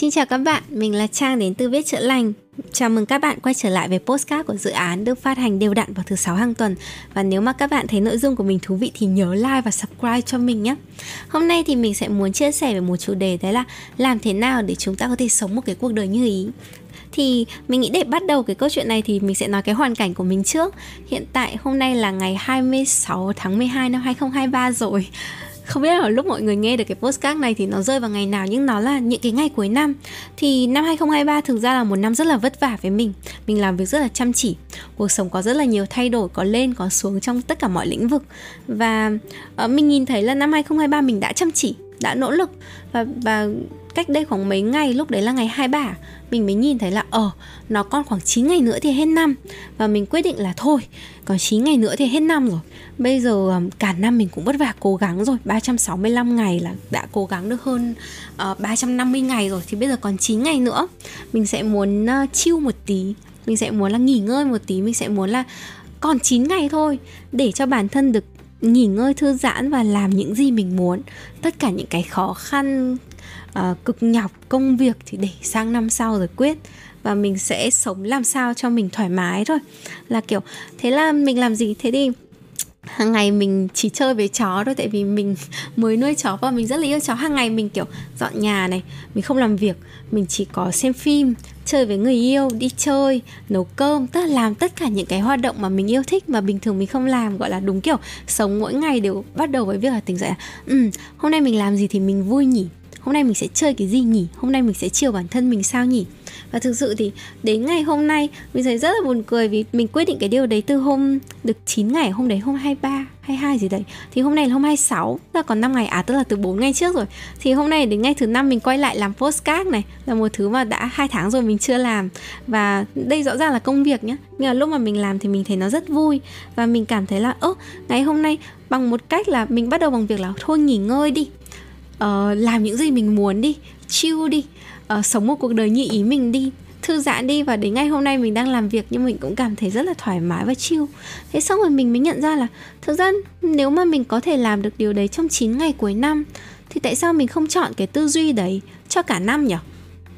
Xin chào các bạn, mình là Trang đến từ Viết Chữa Lành. Chào mừng các bạn quay trở lại với postcard của dự án được phát hành đều đặn vào thứ sáu hàng tuần. Và nếu mà các bạn thấy nội dung của mình thú vị thì nhớ like và subscribe cho mình nhé. Hôm nay thì mình sẽ muốn chia sẻ về một chủ đề đấy là làm thế nào để chúng ta có thể sống một cái cuộc đời như ý thì mình nghĩ để bắt đầu cái câu chuyện này thì mình sẽ nói cái hoàn cảnh của mình trước. Hiện tại hôm nay là ngày 26 tháng 12 năm 2023 rồi không biết là lúc mọi người nghe được cái postcard này thì nó rơi vào ngày nào nhưng nó là những cái ngày cuối năm. Thì năm 2023 thực ra là một năm rất là vất vả với mình. Mình làm việc rất là chăm chỉ. Cuộc sống có rất là nhiều thay đổi có lên có xuống trong tất cả mọi lĩnh vực. Và uh, mình nhìn thấy là năm 2023 mình đã chăm chỉ đã nỗ lực. Và và cách đây khoảng mấy ngày lúc đấy là ngày 23 mình mới nhìn thấy là ờ uh, nó còn khoảng 9 ngày nữa thì hết năm. Và mình quyết định là thôi còn 9 ngày nữa thì hết năm rồi. Bây giờ ờ, cả năm mình cũng vất vả cố gắng rồi. 365 ngày là đã cố gắng được hơn ờ, uh, 350 ngày rồi. Thì bây giờ còn 9 ngày nữa. Mình sẽ muốn uh, chill một tí. Mình sẽ muốn là nghỉ ngơi một tí. Mình sẽ muốn là còn 9 ngày thôi để cho bản thân được nghỉ ngơi thư giãn và làm những gì mình muốn. Tất cả những cái khó khăn uh, cực nhọc công việc thì để sang năm sau rồi quyết và mình sẽ sống làm sao cho mình thoải mái thôi. Là kiểu, thế là mình làm gì? Thế đi. Hàng ngày mình chỉ chơi với chó thôi, tại vì mình mới nuôi chó và mình rất là yêu chó. Hàng ngày mình kiểu dọn nhà này, mình không làm việc, mình chỉ có xem phim, chơi với người yêu, đi chơi, nấu cơm, tức là làm tất cả những cái hoạt động mà mình yêu thích mà bình thường mình không làm, gọi là đúng kiểu, sống mỗi ngày đều bắt đầu với việc là tỉnh dậy ừ hôm nay mình làm gì thì mình vui nhỉ? Hôm nay mình sẽ chơi cái gì nhỉ? Hôm nay mình sẽ chiều bản thân mình sao nhỉ? Và thực sự thì đến ngày hôm nay mình thấy rất là buồn cười vì mình quyết định cái điều đấy từ hôm được 9 ngày hôm đấy hôm 23 22 gì đấy. Thì hôm nay là hôm 26 là còn 5 ngày à tức là từ 4 ngày trước rồi. Thì hôm nay đến ngày thứ năm mình quay lại làm postcard này là một thứ mà đã hai tháng rồi mình chưa làm. Và đây rõ ràng là công việc nhá. Nhưng mà lúc mà mình làm thì mình thấy nó rất vui. Và mình cảm thấy là ơ ngày hôm nay bằng một cách là mình bắt đầu bằng việc là thôi nghỉ ngơi đi. Uh, làm những gì mình muốn đi chill đi uh, sống một cuộc đời như ý mình đi thư giãn đi và đến ngày hôm nay mình đang làm việc nhưng mình cũng cảm thấy rất là thoải mái và chill. Thế xong rồi mình mới nhận ra là thực ra nếu mà mình có thể làm được điều đấy trong 9 ngày cuối năm thì tại sao mình không chọn cái tư duy đấy cho cả năm nhỉ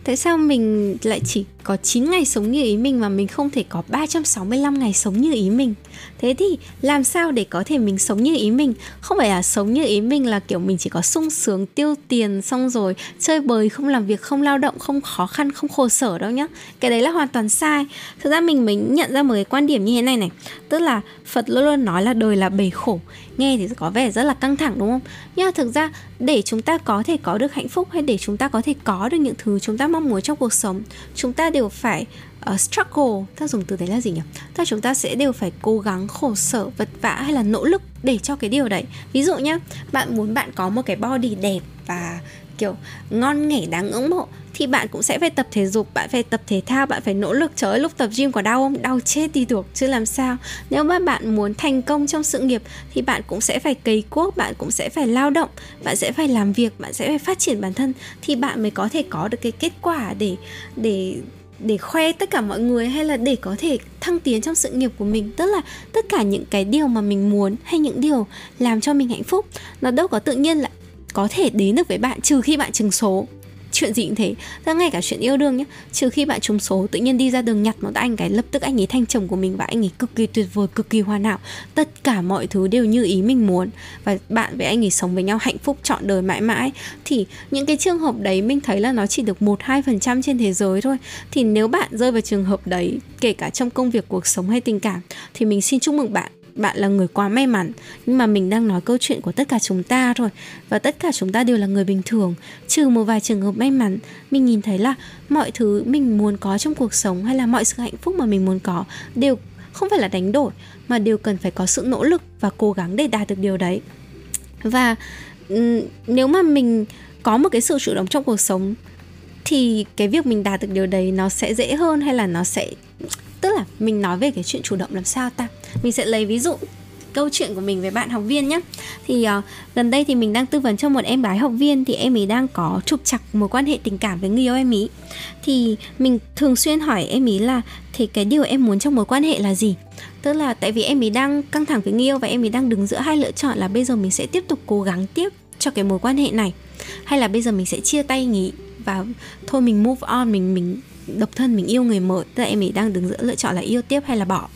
tại sao mình lại chỉ có 9 ngày sống như ý mình mà mình không thể có 365 ngày sống như ý mình? Thế thì làm sao để có thể mình sống như ý mình? Không phải là sống như ý mình là kiểu mình chỉ có sung sướng, tiêu tiền, xong rồi chơi bời, không làm việc, không lao động, không khó khăn, không khổ sở đâu nhá. Cái đấy là hoàn toàn sai. Thực ra mình mới nhận ra một cái quan điểm như thế này này. Tức là phật luôn luôn nói là đời là bể khổ. Nghe thì có vẻ rất là căng thẳng, đúng không? Nhưng mà thực ra để chúng ta có thể có được hạnh phúc hay để chúng ta có thể có được những thứ chúng ta mong muốn trong cuộc sống chúng ta đều phải uh, struggle. Ta dùng từ đấy là gì nhỉ? Ta chúng ta sẽ đều phải cố gắng khổ sở vật vã hay là nỗ lực để cho cái điều đấy. Ví dụ nhá bạn muốn bạn có một cái body đẹp và kiểu ngon nghẻ đáng ngưỡng mộ thì bạn cũng sẽ phải tập thể dục, bạn phải tập thể thao, bạn phải nỗ lực. Trời ơi, lúc tập gym có đau không? Đau chết đi được, chứ làm sao? Nếu mà bạn muốn thành công trong sự nghiệp thì bạn cũng sẽ phải cày cuốc, bạn cũng sẽ phải lao động, bạn sẽ phải làm việc, bạn sẽ phải phát triển bản thân thì bạn mới có thể có được cái kết quả để để để khoe tất cả mọi người hay là để có thể thăng tiến trong sự nghiệp của mình. Tức là tất cả những cái điều mà mình muốn hay những điều làm cho mình hạnh phúc, nó đâu có tự nhiên là có thể đến được với bạn, trừ khi bạn trừng số chuyện gì cũng thế. Ra ngay cả chuyện yêu đương nhé trừ khi bạn trúng số, tự nhiên đi ra đường nhặt một anh cái lập tức anh ấy thành chồng của mình và anh ấy cực kỳ tuyệt vời, cực kỳ hoàn hảo. Tất cả mọi thứ đều như ý mình muốn. Và bạn với anh ấy sống với nhau hạnh phúc trọn đời mãi mãi. Thì những cái trường hợp đấy mình thấy là nó chỉ được một, hai phần trăm trên thế giới thôi. Thì nếu bạn rơi vào trường hợp đấy, kể cả trong công việc, cuộc sống hay tình cảm, thì mình xin chúc mừng bạn bạn là người quá may mắn. Nhưng mà mình đang nói câu chuyện của tất cả chúng ta thôi. Và tất cả chúng ta đều là người bình thường. Trừ một vài trường hợp may mắn, mình nhìn thấy là mọi thứ mình muốn có trong cuộc sống hay là mọi sự hạnh phúc mà mình muốn có đều không phải là đánh đổi, mà đều cần phải có sự nỗ lực và cố gắng để đạt được điều đấy. Và nếu mà mình có một cái sự chủ động trong cuộc sống, thì cái việc mình đạt được điều đấy nó sẽ dễ hơn hay là nó sẽ, tức là mình nói về cái chuyện chủ động làm sao ta? Mình sẽ lấy ví dụ câu chuyện của mình với bạn học viên nhé thì uh, gần đây thì mình đang tư vấn cho một em gái học viên thì em ấy đang có trục chặt mối quan hệ tình cảm với người yêu em ý thì mình thường xuyên hỏi em ý là thì cái điều em muốn trong mối quan hệ là gì? Tức là tại vì em ấy đang căng thẳng với người yêu và em ấy đang đứng giữa hai lựa chọn là bây giờ mình sẽ tiếp tục cố gắng tiếp cho cái mối quan hệ này hay là bây giờ mình sẽ chia tay nghỉ và thôi mình move on mình mình độc thân mình yêu người mới. Tức là em ấy đang đứng giữa lựa chọn là yêu tiếp hay là bỏ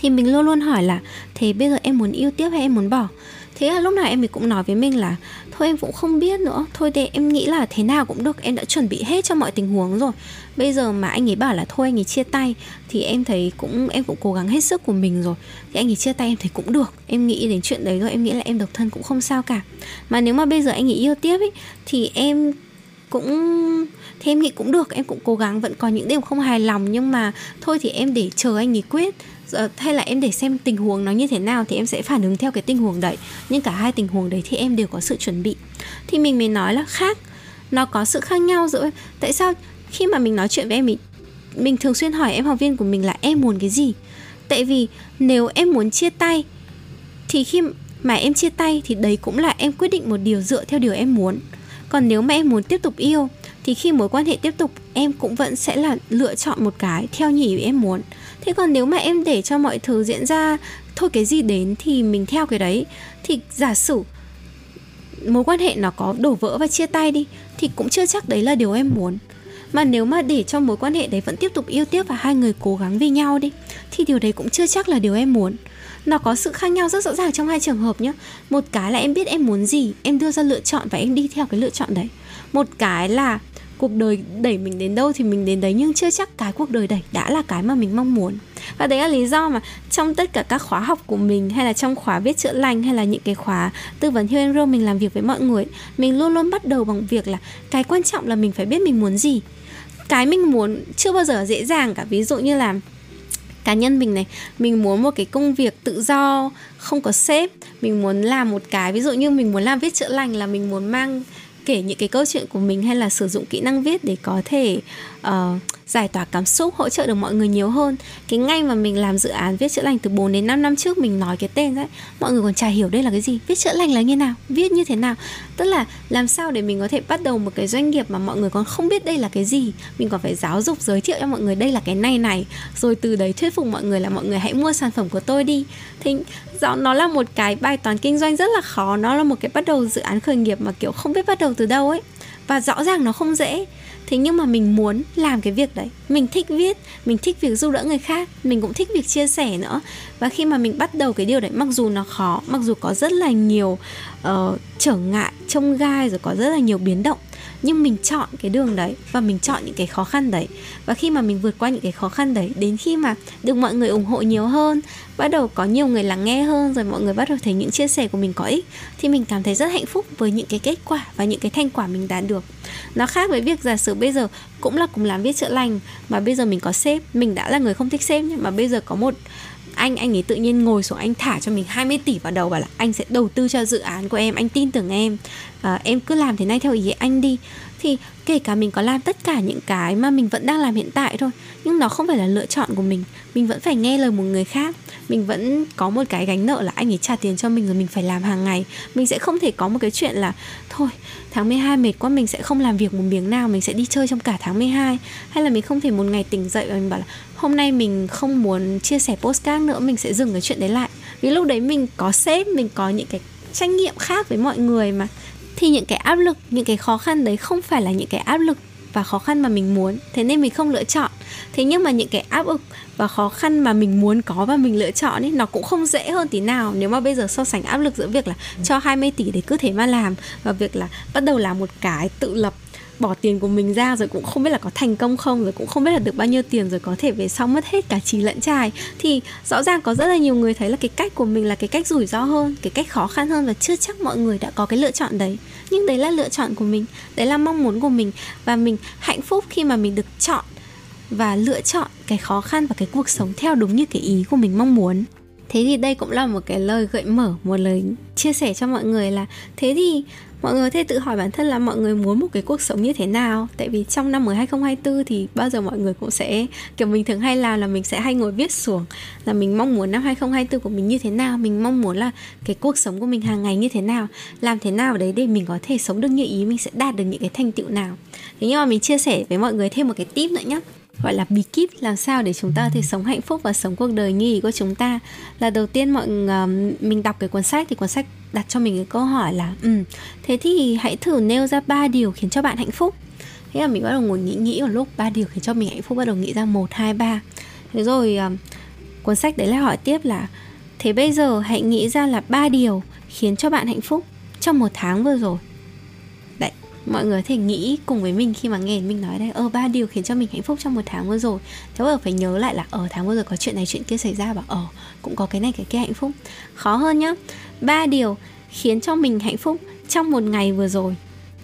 thì mình luôn luôn hỏi là, thế bây giờ em muốn yêu tiếp hay em muốn bỏ? Thế là lúc nào em ấy cũng nói với mình là, thôi em cũng không biết nữa. Thôi thì em nghĩ là thế nào cũng được. Em đã chuẩn bị hết cho mọi tình huống rồi. Bây giờ mà anh ấy bảo là thôi anh ấy chia tay, thì em thấy cũng, em cũng cố gắng hết sức của mình rồi. Thì anh ấy chia tay em thấy cũng được. Em nghĩ đến chuyện đấy rồi, em nghĩ là em độc thân cũng không sao cả. Mà nếu mà bây giờ anh ấy yêu tiếp ấy, thì em cũng, thì em nghĩ cũng được. Em cũng cố gắng, vẫn có những điều không hài lòng. Nhưng mà thôi thì em để chờ anh ấy quyết. Ờ, hay là em để xem tình huống nó như thế nào thì em sẽ phản ứng theo cái tình huống đấy. Nhưng cả hai tình huống đấy thì em đều có sự chuẩn bị. Thì mình mới nói là khác. Nó có sự khác nhau giữa tại sao khi mà mình nói chuyện với em mình mình thường xuyên hỏi em, học viên của mình là em muốn cái gì? Tại vì nếu em muốn chia tay, thì khi mà em chia tay thì đấy cũng là em quyết định một điều dựa theo điều em muốn. Còn nếu mà em muốn tiếp tục yêu, thì khi mối quan hệ tiếp tục, em cũng vẫn sẽ là lựa chọn một cái theo nhỉ em muốn thế còn nếu mà em để cho mọi thứ diễn ra, thôi cái gì đến thì mình theo cái đấy. Thì giả sử mối quan hệ nó có đổ vỡ và chia tay đi, thì cũng chưa chắc đấy là điều em muốn. Mà nếu mà để cho mối quan hệ đấy vẫn tiếp tục yêu tiếp và hai người cố gắng vì nhau đi, thì điều đấy cũng chưa chắc là điều em muốn. Nó có sự khác nhau rất rõ ràng trong hai trường hợp nhé một cái là em biết em muốn gì, em đưa ra lựa chọn và em đi theo cái lựa chọn đấy. Một cái là cuộc đời đẩy mình đến đâu thì mình đến đấy, nhưng chưa chắc cái cuộc đời đẩy đã là cái mà mình mong muốn. Và đấy là lý do mà trong tất cả các khóa học của mình, hay là trong khóa viết chữa lành, hay là những cái khóa tư vấn healing room mình làm việc với mọi người, mình luôn luôn bắt đầu bằng việc là cái quan trọng là mình phải biết mình muốn gì. Cái mình muốn chưa bao giờ dễ dàng cả. Ví dụ như là cá nhân mình này, mình muốn một cái công việc tự do, không có sếp, mình muốn làm một cái. Ví dụ như mình muốn làm viết chữa lành là mình muốn mang kể những cái câu chuyện của mình hay là sử dụng kỹ năng viết để có thể uh, giải tỏa cảm xúc hỗ trợ được mọi người nhiều hơn. Cái ngay mà mình làm dự án viết chữa lành từ 4 đến 5 năm trước mình nói cái tên đấy mọi người còn chả hiểu đây là cái gì. Viết chữa lành là như nào? Viết như thế nào? Tức là làm sao để mình có thể bắt đầu một cái doanh nghiệp mà mọi người còn không biết đây là cái gì? Mình còn phải giáo dục giới thiệu cho mọi người đây là cái này này. Rồi từ đấy thuyết phục mọi người là mọi người hãy mua sản phẩm của tôi đi. Thì do nó là một cái bài toán kinh doanh rất là khó. Nó là một cái bắt đầu dự án khởi nghiệp mà kiểu không biết bắt đầu từ đâu ấy. Và rõ ràng nó không dễ thế nhưng mà mình muốn làm cái việc đấy. Mình thích viết mình thích việc giúp đỡ người khác mình cũng thích việc chia sẻ nữa. Và khi mà mình bắt đầu cái điều đấy mặc dù nó khó mặc dù có rất là nhiều uh, trở ngại trông gai rồi có rất là nhiều biến động nhưng mình chọn cái đường đấy và mình chọn những cái khó khăn đấy. Và khi mà mình vượt qua những cái khó khăn đấy, đến khi mà được mọi người ủng hộ nhiều hơn, bắt đầu có nhiều người lắng nghe hơn, rồi mọi người bắt đầu thấy những chia sẻ của mình có ích, thì mình cảm thấy rất hạnh phúc với những cái kết quả và những cái thành quả mình đạt được. Nó khác với việc giả sử bây giờ cũng là cùng làm viết chữa lành, mà bây giờ mình có sếp, mình đã là người không thích sếp nhưng mà bây giờ có một anh anh ấy tự nhiên ngồi xuống anh thả cho mình 20 tỷ vào đầu bảo là anh sẽ đầu tư cho dự án của em anh tin tưởng em. À, em cứ làm thế này theo ý anh đi. Thì kể cả mình có làm tất cả những cái mà mình vẫn đang làm hiện tại thôi nhưng nó không phải là lựa chọn của mình. Mình vẫn phải nghe lời một người khác. Mình vẫn có một cái gánh nợ là anh ấy trả tiền cho mình rồi mình phải làm hàng ngày. Mình sẽ không thể có một cái chuyện là thôi tháng 12 mệt quá mình sẽ không làm việc một miếng nào mình sẽ đi chơi trong cả tháng 12 hay là mình không thể một ngày tỉnh dậy và mình bảo là hôm nay mình không muốn chia sẻ postcard nữa, mình sẽ dừng cái chuyện đấy lại. Vì lúc đấy mình có sếp, mình có những cái trách nhiệm khác với mọi người mà. Thì những cái áp lực, những cái khó khăn đấy không phải là những cái áp lực và khó khăn mà mình muốn. Thế nên mình không lựa chọn. Thế nhưng mà những cái áp lực và khó khăn mà mình muốn có và mình lựa chọn ấy, nó cũng không dễ hơn tí nào. Nếu mà bây giờ so sánh áp lực giữa việc là cho 20 tỷ để cứ thế mà làm và việc là bắt đầu làm một cái tự lập bỏ tiền của mình ra rồi cũng không biết là có thành công không, rồi cũng không biết là được bao nhiêu tiền rồi có thể về sau mất hết cả trí lẫn trai thì rõ ràng có rất là nhiều người thấy là cái cách của mình là cái cách rủi ro hơn, cái cách khó khăn hơn và chưa chắc mọi người đã có cái lựa chọn đấy. Nhưng đấy là lựa chọn của mình, đấy là mong muốn của mình và mình hạnh phúc khi mà mình được chọn và lựa chọn cái khó khăn và cái cuộc sống theo đúng như cái ý của mình mong muốn thế thì đây cũng là một cái lời gợi mở, một lời chia sẻ cho mọi người là, thế thì mọi người có thể tự hỏi bản thân là mọi người muốn một cái cuộc sống như thế nào? Tại vì trong năm mới 2024 thì bao giờ mọi người cũng sẽ, kiểu mình thường hay làm là mình sẽ hay ngồi viết xuống, là mình mong muốn năm 2024 của mình như thế nào, mình mong muốn là cái cuộc sống của mình hàng ngày như thế nào, làm thế nào đấy để mình có thể sống được như ý, mình sẽ đạt được những cái thành tựu nào. Thế nhưng mà mình chia sẻ với mọi người thêm một cái tip nữa nhé gọi là bí kíp làm sao để chúng ta có thể sống hạnh phúc và sống cuộc đời như ý của chúng ta. Là đầu tiên mọi uh, mình đọc cái cuốn sách thì cuốn sách đặt cho mình cái câu hỏi là ừ thế thì hãy thử nêu ra ba điều khiến cho bạn hạnh phúc. Thế là mình bắt đầu ngồi nghĩ nghĩ một lúc ba điều khiến cho mình hạnh phúc bắt đầu nghĩ ra một hai ba. Thế rồi um, cuốn sách đấy lại hỏi tiếp là thế bây giờ hãy nghĩ ra là ba điều khiến cho bạn hạnh phúc trong một tháng vừa rồi mọi người thể nghĩ cùng với mình khi mà nghe mình nói đây ơ ba điều khiến cho mình hạnh phúc trong một tháng vừa rồi. Thế bây giờ phải nhớ lại là ở tháng vừa rồi có chuyện này chuyện kia xảy ra. Và ở ờ, cũng có cái này cái kia hạnh phúc. Khó hơn nhá. Ba điều khiến cho mình hạnh phúc trong một ngày vừa rồi.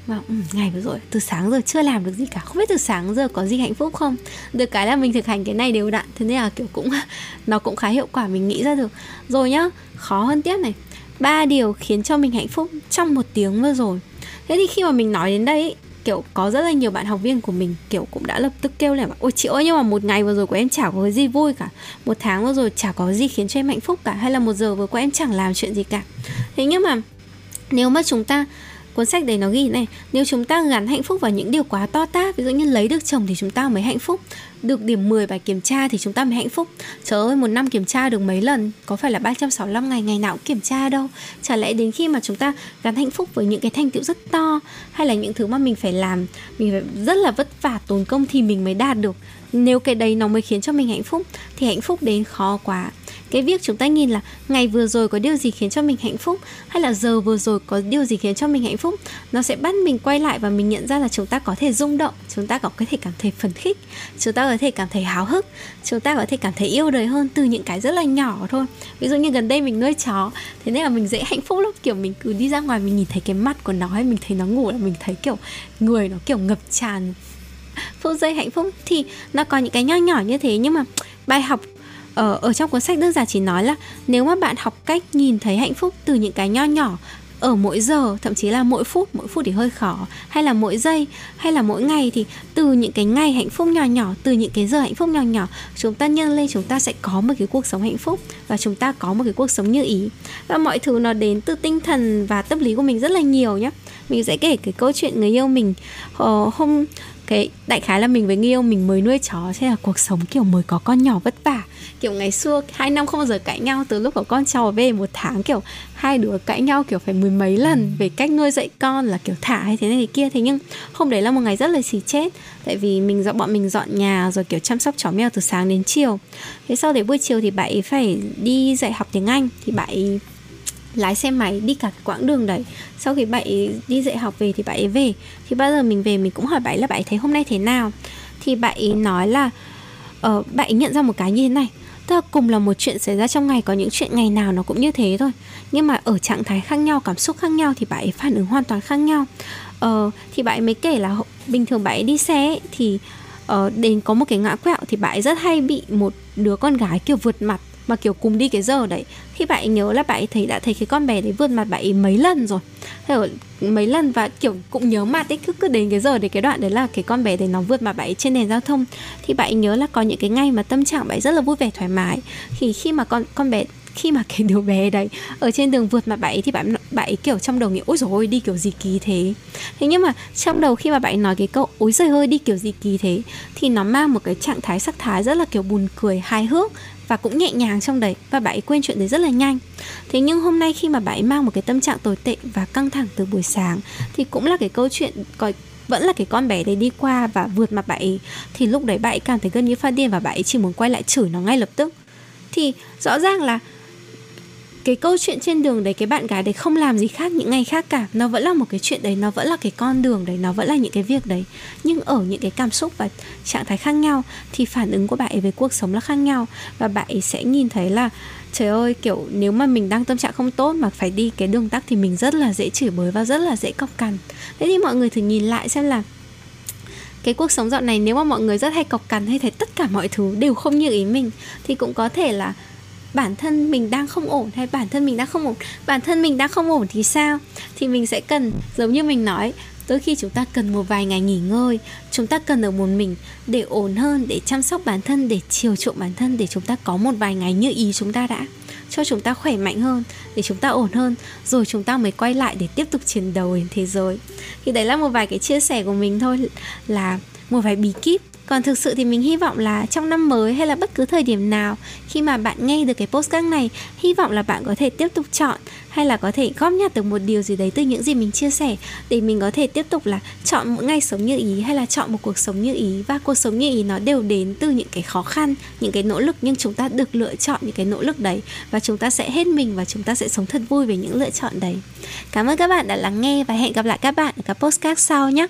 Và ừ, ngày vừa rồi từ sáng giờ chưa làm được gì cả. Không biết từ sáng giờ có gì hạnh phúc không? Được cái là mình thực hành cái này đều đặn. Thế nên là kiểu cũng nó cũng khá hiệu quả mình nghĩ ra được. Rồi nhá khó hơn tiếp này. Ba điều khiến cho mình hạnh phúc trong một tiếng vừa rồi thế thì khi mà mình nói đến đây, kiểu, có rất là nhiều bạn học viên của mình, kiểu, cũng đã lập tức kêu là ôi chị ơi, nhưng mà một ngày vừa rồi của em chả có cái gì vui cả. Một tháng vừa rồi chả có gì khiến cho em hạnh phúc cả. Hay là một giờ vừa qua em chẳng làm chuyện gì cả. Thế nhưng mà nếu mà chúng ta cuốn sách đấy nó ghi này, nếu chúng ta gắn hạnh phúc vào những điều quá to tát, ví dụ như lấy được chồng thì chúng ta mới hạnh phúc, được điểm 10 bài kiểm tra thì chúng ta mới hạnh phúc. Trời ơi, một năm kiểm tra được mấy lần? Có phải là 365 ngày ngày nào cũng kiểm tra đâu. Chả lẽ đến khi mà chúng ta gắn hạnh phúc với những cái thành tựu rất to, hay là những thứ mà mình phải làm, mình phải rất là vất vả, tốn công thì mình mới đạt được. Nếu cái đấy nó mới khiến cho mình hạnh phúc, thì hạnh phúc đến khó quá cái việc chúng ta nhìn là ngày vừa rồi có điều gì khiến cho mình hạnh phúc, hay là giờ vừa rồi có điều gì khiến cho mình hạnh phúc, nó sẽ bắt mình quay lại và mình nhận ra là chúng ta có thể rung động, chúng ta có thể cảm thấy phấn khích, chúng ta có thể cảm thấy háo hức, chúng ta có thể cảm thấy yêu đời hơn từ những cái rất là nhỏ thôi. Ví dụ như gần đây mình nuôi chó, thế nên là mình dễ hạnh phúc lắm. Kiểu mình cứ đi ra ngoài mình nhìn thấy cái mắt của nó hay mình thấy nó ngủ là mình thấy kiểu người nó kiểu ngập tràn phút giây hạnh phúc. Thì nó có những cái nho nhỏ như thế nhưng mà bài học ở ở trong cuốn sách đơn giản chỉ nói là nếu mà bạn học cách nhìn thấy hạnh phúc từ những cái nho nhỏ, ở mỗi giờ, thậm chí là mỗi phút mỗi phút thì hơi khó, hay là mỗi giây, hay là mỗi ngày thì từ những cái ngày hạnh phúc nhỏ nhỏ, từ những cái giờ hạnh phúc nhỏ nhỏ, chúng ta nhân lên chúng ta sẽ có một cái cuộc sống hạnh phúc và chúng ta có một cái cuộc sống như ý. Và mọi thứ nó đến từ tinh thần và tâm lý của mình rất là nhiều nhé mình sẽ kể cái câu chuyện người yêu mình. Ờ, hôm cái đại khái là mình với người yêu mình mới nuôi chó, thế là cuộc sống kiểu mới có con nhỏ vất vả kiểu ngày xưa hai năm không bao giờ cãi nhau từ lúc có con cháu về một tháng kiểu hai đứa cãi nhau kiểu phải mười mấy lần về cách nuôi dạy con là kiểu thả hay thế này thế kia. Thế nhưng hôm đấy là một ngày rất là xì chết tại vì mình dọn bọn mình dọn nhà rồi kiểu chăm sóc chó mèo từ sáng đến chiều. Thế sau đấy buổi chiều thì bạn ấy phải đi dạy học tiếng anh thì bạn ấy lái xe máy đi cả quãng đường đấy. Sau khi bạn đi dạy học về thì bạn ấy về. Thì bao giờ mình về mình cũng hỏi bạn là bạn ấy thấy hôm nay thế nào. Thì bạn ấy nói là uh, bạn ấy nhận ra một cái như thế này. Tức là cùng là một chuyện xảy ra trong ngày có những chuyện ngày nào nó cũng như thế thôi. Nhưng mà ở trạng thái khác nhau cảm xúc khác nhau thì bạn ấy phản ứng hoàn toàn khác nhau. Uh, thì bạn ấy mới kể là bình thường bạn ấy đi xe ấy, thì uh, đến có một cái ngã quẹo thì bạn ấy rất hay bị một đứa con gái kiểu vượt mặt mà kiểu cùng đi cái giờ đấy, khi bạn ấy nhớ là bạn ấy thấy, đã thấy cái con bé đấy vượt mặt bạn ấy mấy lần rồi. Kiểu mấy lần và kiểu cũng nhớ mặt ấy, cứ cứ đến cái giờ để cái đoạn đấy là cái con bé đấy nó vượt mặt bạn ấy trên nền giao thông. Thì bạn ấy nhớ là có những cái ngày mà tâm trạng bạn ấy rất là vui vẻ, thoải mái. Thì khi mà con con bé, khi mà cái đứa bé đấy ở trên đường vượt mặt bạn ấy thì bạn bạn ấy kiểu trong đầu nghĩ, ôi rồi đi kiểu gì kỳ thế? Thế nhưng mà trong đầu khi mà bạn ấy nói cái câu, ôi giời ơi, đi kiểu gì kỳ thế? thì nó mang một cái trạng thái sắc thái rất là kiểu buồn cười, hài hước và cũng nhẹ nhàng trong đấy. Và bạn ấy quên chuyện đấy rất là nhanh. Thế nhưng hôm nay khi mà bạn ấy mang một cái tâm trạng tồi tệ và căng thẳng từ buổi sáng, thì cũng là cái câu chuyện có vẫn là cái con bé đấy đi qua và vượt mặt bạn ấy, thì lúc đấy bạn ấy cảm thấy gần như phát điên và bạn ấy chỉ muốn quay lại chửi nó ngay lập tức. Thì rõ ràng là cái câu chuyện trên đường đấy, cái bạn gái đấy không làm gì khác, những ngày khác cả. Nó vẫn là một cái chuyện đấy, nó vẫn là cái con đường đấy, nó vẫn là những cái việc đấy. Nhưng ở những cái cảm xúc và trạng thái khác nhau thì phản ứng của bạn ấy về cuộc sống là khác nhau. Và bạn ấy sẽ nhìn thấy là, trời ơi, kiểu, nếu mà mình đang tâm trạng không tốt mà phải đi cái đường tắt thì mình rất là dễ chửi bới và rất là dễ cọc cằn. Thế thì mọi người thử nhìn lại xem là cái cuộc sống dạo này nếu mà mọi người rất hay cọc cằn hay thấy tất cả mọi thứ đều không như ý mình thì cũng có thể là bản thân mình đang không ổn hay bản thân mình đang không ổn, bản thân mình đang không ổn thì sao? Thì mình sẽ cần, giống như mình nói, đôi khi chúng ta cần một vài ngày nghỉ ngơi, chúng ta cần ở một mình để ổn hơn, để chăm sóc bản thân, để chiều chuộng bản thân, để chúng ta có một vài ngày như ý chúng ta đã, cho chúng ta khỏe mạnh hơn, để chúng ta ổn hơn, rồi chúng ta mới quay lại để tiếp tục chiến đấu đến thế giới. Thì đấy là một vài cái chia sẻ của mình thôi, là một vài bí kíp còn thực sự thì mình hy vọng là trong năm mới hay là bất cứ thời điểm nào khi mà bạn nghe được cái postcard này, hy vọng là bạn có thể tiếp tục chọn hay là có thể góp nhặt được một điều gì đấy từ những gì mình chia sẻ để mình có thể tiếp tục là chọn mỗi ngày sống như ý hay là chọn một cuộc sống như ý. Và cuộc sống như ý nó đều đến từ những cái khó khăn, những cái nỗ lực nhưng chúng ta được lựa chọn những cái nỗ lực đấy và chúng ta sẽ hết mình và chúng ta sẽ sống thật vui về những lựa chọn đấy. Cảm ơn các bạn đã lắng nghe và hẹn gặp lại các bạn ở các postcard sau nhé!